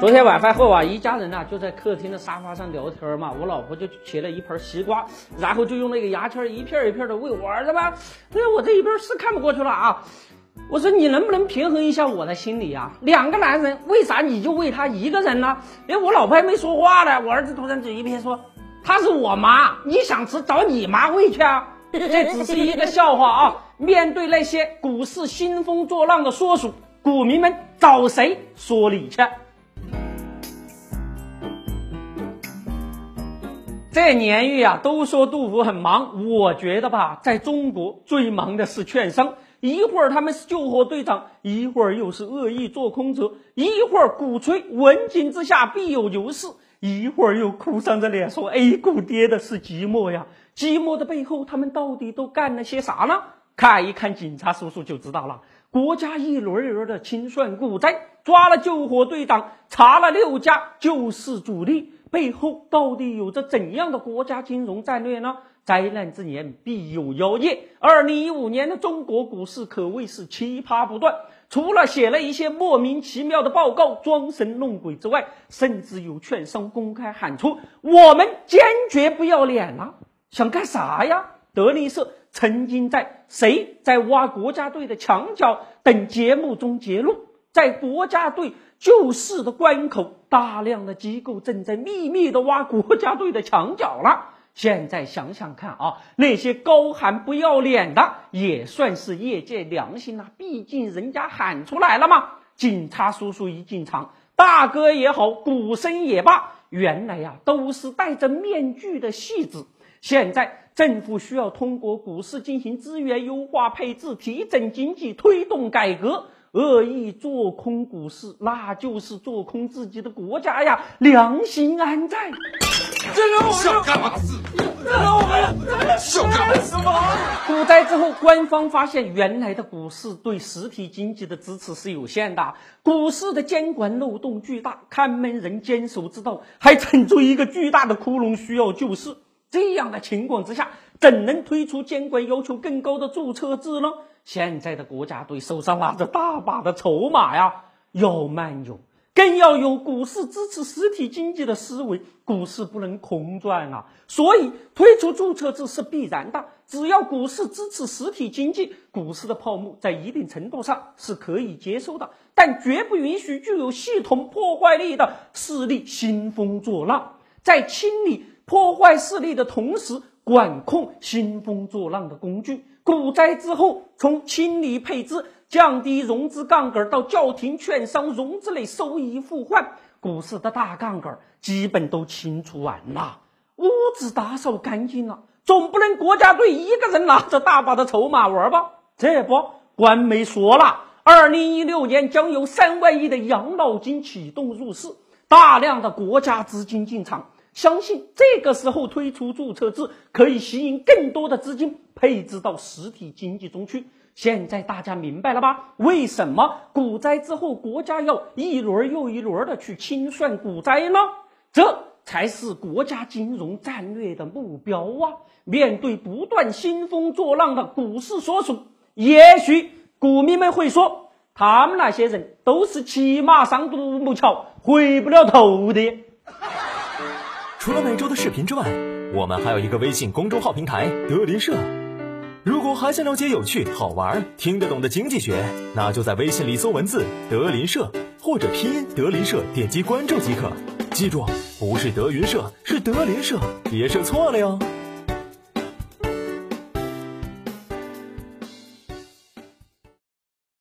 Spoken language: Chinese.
昨天晚饭后啊，一家人呢就在客厅的沙发上聊天嘛，我老婆就切了一盘西瓜，然后就用那个牙签一片一片的喂我儿子吧。哎，我这一边是看不过去了啊，我说你能不能平衡一下我的心理啊？两个男人，为啥你就喂他一个人呢？哎，我老婆还没说话呢，我儿子突然嘴一撇说：“她是我妈，你想吃找你妈喂去啊。”这只是一个笑话啊！面对那些股市兴风作浪的缩鼠，股民们找谁说理去？这年月啊，都说杜甫很忙，我觉得吧，在中国最忙的是券商，一会儿他们是救火队长，一会儿又是恶意做空者，一会儿鼓吹文景之下必有牛市，一会儿又哭丧着脸说 A 股跌的是寂寞呀。寂寞的背后，他们到底都干了些啥呢？看一看警察叔叔就知道了。国家一轮一轮的清算股灾，抓了救火队长，查了六家救市主力。背后到底有着怎样的国家金融战略呢？灾难之年必有妖孽。二零一五年的中国股市可谓是奇葩不断，除了写了一些莫名其妙的报告装神弄鬼之外，甚至有券商公开喊出：“我们坚决不要脸了！”想干啥呀？德林社曾经在《谁在挖国家队的墙角》等节目中揭露，在国家队。救市的关口，大量的机构正在秘密的挖国家队的墙角了。现在想想看啊，那些高喊不要脸的，也算是业界良心呐。毕竟人家喊出来了嘛。警察叔叔一进场，大哥也好，股神也罢，原来呀都是戴着面具的戏子。现在政府需要通过股市进行资源优化配置，提振经济，推动改革。恶意做空股市，那就是做空自己的国家呀！良心安在？这个想干嘛？这让我们想干什么？股灾之后，官方发现原来的股市对实体经济的支持是有限的，股市的监管漏洞巨大，看门人坚守之道还撑出一个巨大的窟窿，需要救市。这样的情况之下，怎能推出监管要求更高的注册制呢？现在的国家队手上拿着大把的筹码呀，要慢有，更要有股市支持实体经济的思维，股市不能空转啊！所以推出注册制是必然的。只要股市支持实体经济，股市的泡沫在一定程度上是可以接受的，但绝不允许具有系统破坏力的势力兴风作浪，在清理破坏势力的同时，管控兴风作浪的工具。股灾之后，从清理配资、降低融资杠杆到叫停券商融资类收益互换，股市的大杠杆基本都清除完了，屋子打扫干净了，总不能国家队一个人拿着大把的筹码玩吧？这不，官媒说了，二零一六年将有三万亿的养老金启动入市，大量的国家资金进场。相信这个时候推出注册制，可以吸引更多的资金配置到实体经济中去。现在大家明白了吧？为什么股灾之后国家要一轮又一轮的去清算股灾呢？这才是国家金融战略的目标啊！面对不断兴风作浪的股市所属，也许股民们会说，他们那些人都是骑马上独木桥，回不了头的。除了每周的视频之外，我们还有一个微信公众号平台“德林社”。如果还想了解有趣、好玩、听得懂的经济学，那就在微信里搜文字“德林社”或者拼音“德林社”，点击关注即可。记住，不是德云社，是德林社，别设错了哟。